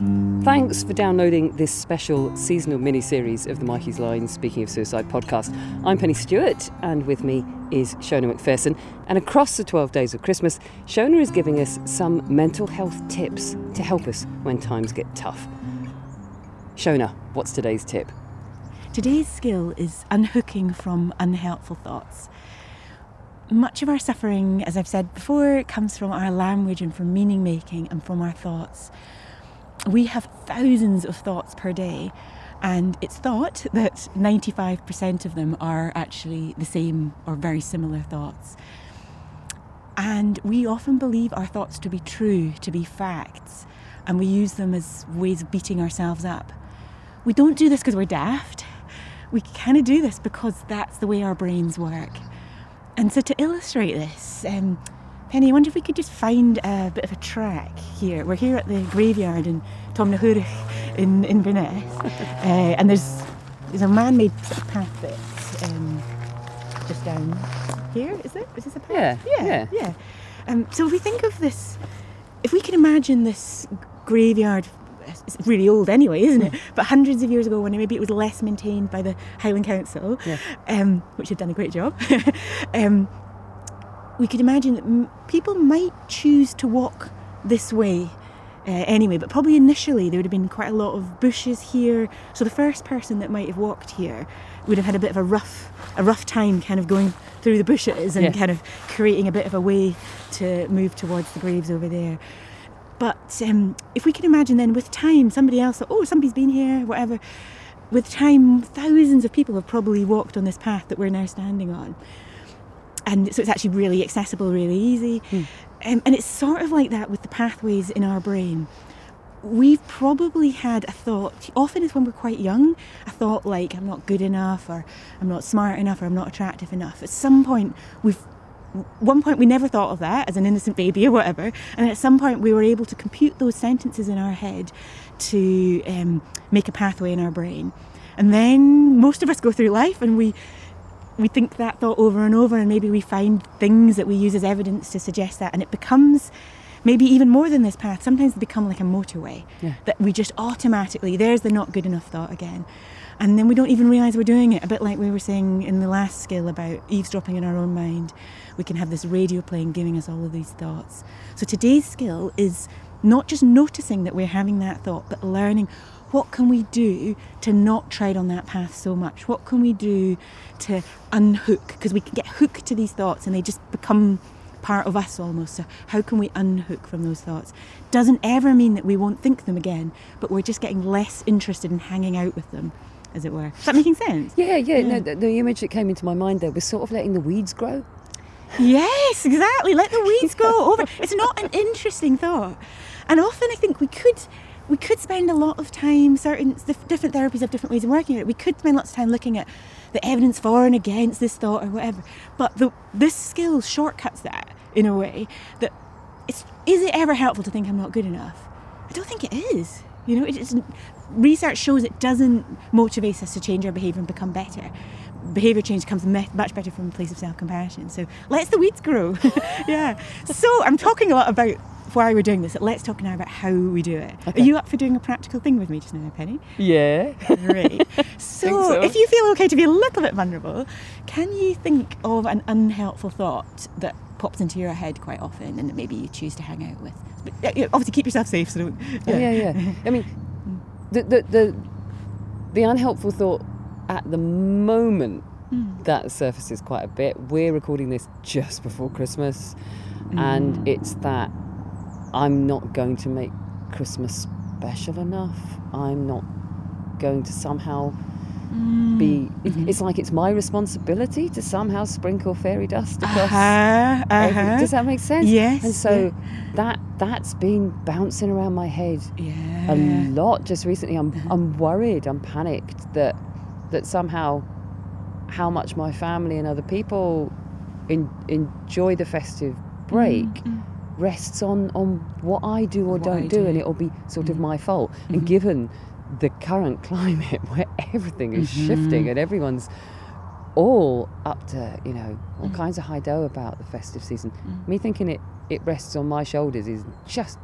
Thanks for downloading this special seasonal mini series of the Mikey's Line Speaking of Suicide podcast. I'm Pennie Stuart, and with me is Shona Macpherson. And across the 12 days of Christmas, Shona is giving us some mental health tips to help us when times get tough. Shona, what's today's tip? Today's skill is unhooking from unhelpful thoughts. Much of our suffering, as I've said before, comes from our language and from meaning making and from our thoughts we have thousands of thoughts per day, and it's thought that 95% of them are actually the same or very similar thoughts. And we often believe our thoughts to be true, to be facts, and we use them as ways of beating ourselves up. We don't do this because we're daft. We kind of do this because that's the way our brains work. And so, to illustrate this, um, Pennie, I wonder if we could just find a bit of a track here. We're here at the graveyard in Tomnahurich in Inverness, uh, and there's there's a man-made path that's um, just down here. Is there? Is this a path? Yeah, yeah, yeah. yeah. Um, so if we think of this, if we can imagine this graveyard it's really old anyway, isn't it? But hundreds of years ago, when maybe it was less maintained by the Highland Council, yeah. um, which had done a great job, um, we could imagine that m- people might choose to walk this way uh, anyway, but probably initially there would have been quite a lot of bushes here. So the first person that might have walked here would have had a bit of a rough, a rough time, kind of going through the bushes and yeah. kind of creating a bit of a way to move towards the graves over there. But um, if we can imagine then, with time, somebody else thought, oh, somebody's been here, whatever. With time, thousands of people have probably walked on this path that we're now standing on and so it's actually really accessible, really easy. Mm. Um, and it's sort of like that with the pathways in our brain. We've probably had a thought, often it's when we're quite young, a thought like, I'm not good enough, or I'm not smart enough, or I'm not attractive enough. At some point, we've one point we never thought of that as an innocent baby or whatever, and at some point we were able to compute those sentences in our head to um, make a pathway in our brain. And then most of us go through life and we we think that thought over and over, and maybe we find things that we use as evidence to suggest that, and it becomes maybe even more than this path. Sometimes they become like a motorway yeah. that we just automatically, there's the not good enough thought again. And then we don't even realize we're doing it. A bit like we were saying in the last skill about eavesdropping in our own mind. We can have this radio playing giving us all of these thoughts. So today's skill is not just noticing that we're having that thought, but learning what can we do to not tread on that path so much? What can we do to unhook? Because we can get hooked to these thoughts and they just become part of us almost. So, how can we unhook from those thoughts? Doesn't ever mean that we won't think them again, but we're just getting less interested in hanging out with them, as it were. Is that making sense? Yeah, yeah. yeah. No, the, the image that came into my mind there was sort of letting the weeds grow. Yes, exactly. Let the weeds grow over. It's not an interesting thought. And often I think we could we could spend a lot of time, certain different therapies have different ways of working it. We could spend lots of time looking at the evidence for and against this thought or whatever. But the, this skill shortcuts that in a way that it's, is it ever helpful to think I'm not good enough? I don't think it is. You know, it's, research shows it doesn't motivate us to change our behaviour and become better. Behaviour change comes much better from a place of self compassion. So let's the weeds grow. yeah. So I'm talking a lot about why we're doing this, let's talk now about how we do it. Okay. Are you up for doing a practical thing with me just now, Pennie? Yeah. Great. So, so, if you feel okay to be a little bit vulnerable, can you think of an unhelpful thought that pops into your head quite often and that maybe you choose to hang out with? But, obviously, keep yourself safe. So don't. Yeah, yeah. yeah. I mean, the, the the the unhelpful thought at the moment mm. that surfaces quite a bit. We're recording this just before Christmas, mm. and it's that I'm not going to make Christmas special enough. I'm not going to somehow mm. be. Mm-hmm. It's like it's my responsibility to somehow sprinkle fairy dust across. Uh-huh, uh-huh. Does that make sense? Yes. And so yeah. that that's been bouncing around my head yeah. a lot just recently. I'm uh-huh. I'm worried. I'm panicked that that somehow how much my family and other people in, enjoy the festive break. Mm-hmm rests on on what I do or what don't do, do, and it'll be sort mm of my fault. Mm-hmm. And given the current climate where everything is mm-hmm. shifting and everyone's all up to you know all mm kinds of high dough about the festive season, mm. me thinking it it rests on my shoulders is just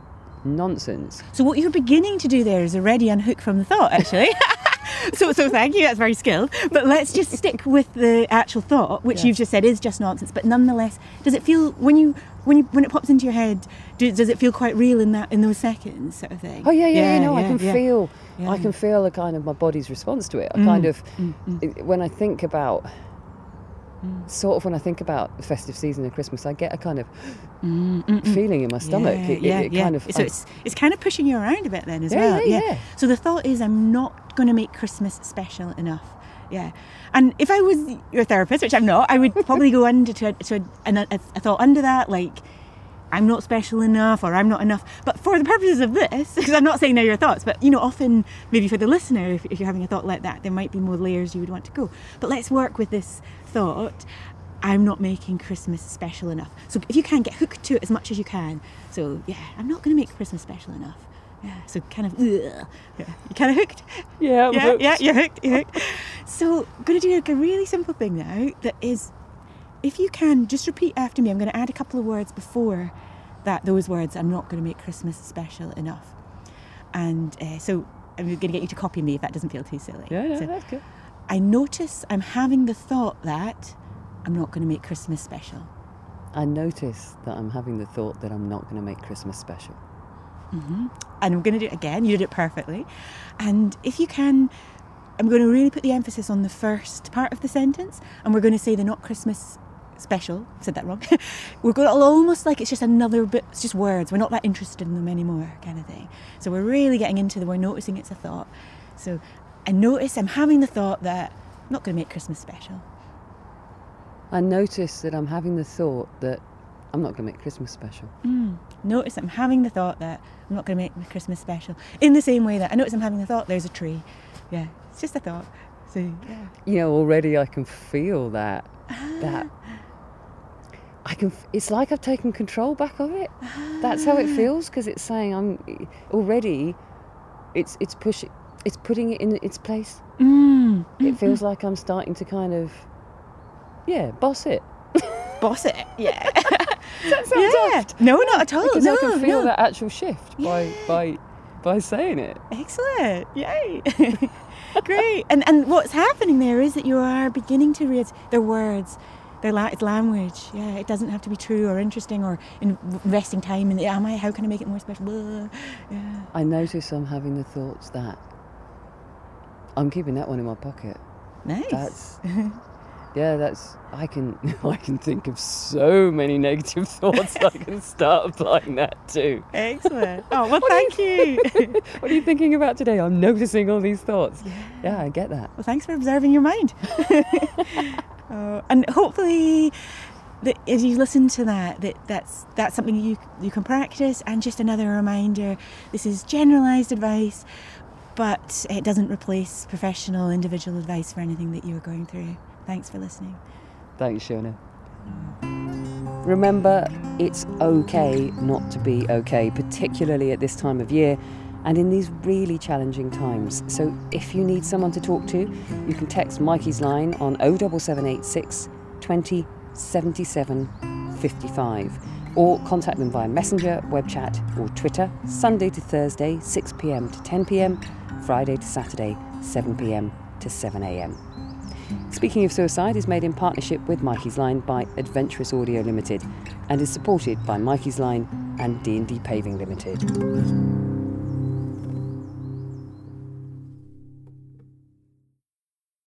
nonsense. So what you're beginning to do there is already unhook from the thought, actually. so, so thank you. That's very skilled. But let's just stick with the actual thought, which Yeah. you've just said is just nonsense. But nonetheless, does it feel when you when you when it pops into your head? Do, does it feel quite real in that in those seconds, sort of thing? Oh yeah, yeah, yeah. No, I can yeah. feel. Yeah. I can feel a kind of my body's response to it. I mm, kind of mm, mm. when I think about. Mm. Sort of when I think about the festive season and Christmas, I get a kind of feeling in my stomach. Yeah, It- it- yeah, it yeah. kind of, so I- it's it's kind of pushing you around a bit then as Yeah, well. yeah, yeah. So the thought is, I'm not going to make Christmas special enough. Yeah. And if I was your therapist, which I'm not, I would probably go under to, a, to a, a, a thought under that, like I'm not special enough or I'm not enough. But for the purposes of this, because I'm not saying they're your thoughts, but you know, often maybe for the listener, if, if you're having a thought like that, there might be more layers you would want to go. But let's work with this thought. I'm not making Christmas special enough. So if you can get hooked to it as much as you can. So yeah, I'm not going to make Christmas special enough. Yeah. So kind of, ugh. yeah. You kind of hooked. yeah, I'm Yeah, hooked. yeah, you're hooked. You're hooked. So I'm going to do like a really simple thing now that is, if you can, just repeat after me. I'm going to add a couple of words before that. Those words. I'm not going to make Christmas special enough. And uh, so I'm going to get you to copy me if that doesn't feel too silly. Yeah, no, So, that's good. I notice I'm having the thought that I'm not going to make Christmas special. I notice that I'm having the thought that I'm not going to make Christmas special. Mm-hmm. and I'm going to do it again. You did it perfectly. And if you can, I'm going to really put the emphasis on the first part of the sentence, and we're going to say the not Christmas special. Said that wrong. we're going to almost like it's just another bit. It's just words. We're not that interested in them anymore, kind of thing. So we're really getting into the. We're noticing it's a thought. So I notice I'm having the thought that I'm not going to make Christmas special. I notice that I'm having the thought that I'm not going to make Christmas special. Mm. Notice I'm having the thought that I'm not going to make my Christmas special. In the same way that I notice I'm having the thought there's a tree. Yeah, it's just a thought. So yeah. You know, already I can feel that. That. Ah. I can. It's like I've taken control back of it. That's how it ah. feels because it's saying I'm already. It's it's pushing. It's putting it in its place. Mm. It mm-hmm. feels like I'm starting to kind of. Yeah, boss it. Boss it. Yeah. Yeah. No, not at all. Because no, I can feel no. that actual shift by by by saying it. Excellent. Yay. Great. And and what's happening there is that you are beginning to read their words. Their la- it's language. Yeah, it doesn't have to be true or interesting or in- investing time in the am I how can I make it more special? Blah. Yeah. I notice I'm having the thoughts that I'm keeping that one in my pocket. Nice. That's yeah, that's I can I can think of so many negative thoughts I can start applying that to. Excellent. Oh well thank you. What are you thinking about today? I'm noticing all these thoughts. Yeah, I get that. Well, thanks for observing your mind. uh, and hopefully, that as you listen to that, that that's that's something you you can practice. And just another reminder: this is generalised advice, but it doesn't replace professional, individual advice for anything that you're going through. Thanks for listening. Thanks, Shona. Remember, it's okay not to be okay, particularly at this time of year and in these really challenging times. So if you need someone to talk to, you can text Mikey's line on 07786 20 77 55 or contact them via Messenger, web chat or Twitter, Sunday to Thursday, 6 pm to 10 pm, Friday to Saturday, 7 pm to 7 am. Speaking of Suicide is made in partnership with Mikey's Line by Adventurous Audio Limited and is supported by Mikey's Line and D&D Paving Limited.